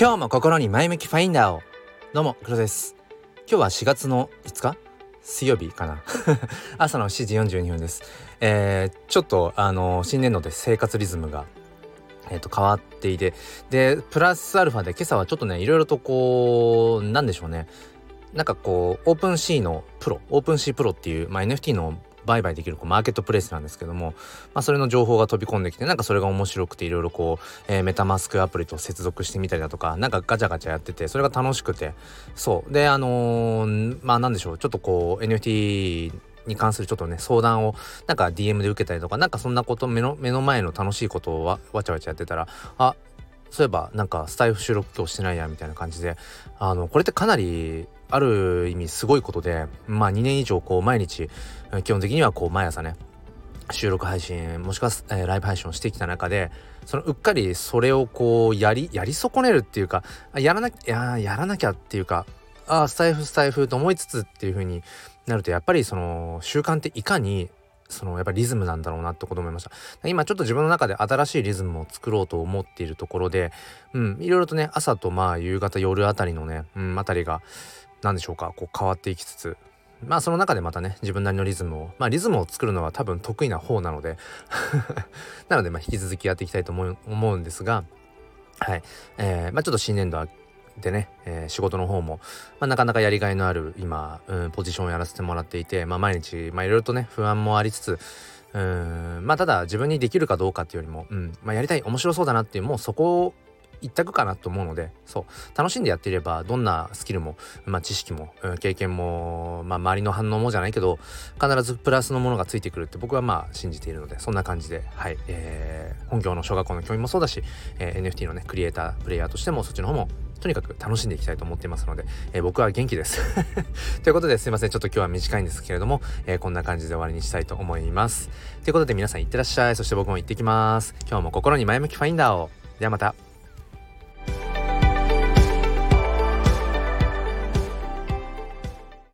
今日も心に前向きファインダーを。どうも黒です。今日は4月の5日？水曜日かな？朝の7時42分です。えー、ちょっとあの新年度で生活リズムがえー、と変わっていてでプラスアルファで今朝はちょっとねいろいろとこうなんでしょうね。なんかこう OpenSea のプロ OpenSea Pro っていう、まあ、NFT の売買できるこうマーケットプレイスなんですけども、まあ、それの情報が飛び込んできてなんかそれが面白くていろいろこう、えー、 MetaMask アプリと接続してみたりだとかなんかガチャガチャやっててそれが楽しくてそう。であのー、まあなんでしょう。ちょっとこう NFT に関するちょっとね相談をなんか DM で受けたりとかなんかそんなこと目の目の前の楽しいことをわわちゃわちゃやってたらあそういえばなんかスタイフ収録今日してないやみたいな感じであのこれってかなりある意味すごいことでまあ2年以上こう毎日基本的にはこう毎朝ね収録配信もしくは、えー、ライブ配信をしてきた中でそのうっかりそれをこうやりやり損ねるっていうかやらなきゃやらなきゃっていうかああスタイフスタイフと思いつつっていう風になるとやっぱりその習慣っていかにそのやっぱりリズムなんだろうなってこと思いました。今ちょっと自分の中で新しいリズムを作ろうと思っているところでうんいろいろとね朝とまあ夕方夜あたりのねうんあたりが何でしょうかこう変わっていきつつ。まあその中でまたね自分なりのリズムを。まあリズムを作るのは多分得意な方なので。なのでまあ引き続きやっていきたいと思う思うんですが。はい。えー、まあちょっと新年度でね、えー、仕事の方も、まあ、なかなかやりがいのある今、うん、ポジションをやらせてもらっていて、まあ、毎日、まあ、いろいろとね不安もありつつうんまあただ自分にできるかどうかっていうよりも、うんまあ、やりたい面白そうだなっていうもうそこ一択かなと思うのでそう。楽しんでやっていればどんなスキルも、まあ、知識も、経験も、まあ、周りの反応もじゃないけど必ずプラスのものがついてくるって僕はまあ信じているのでそんな感じではい、えー、本業の小学校の教員もそうだし、えー、NFT のねクリエイタープレイヤーとしてもそっちの方もとにかく楽しんでいきたいと思っていますので、えー、僕は元気です。ということですいません。ちょっと今日は短いんですけれども、えー、こんな感じで終わりにしたいと思います。ということで皆さんいってらっしゃい。そして僕も行ってきます。今日も心に前向きファインダーを。ではまた。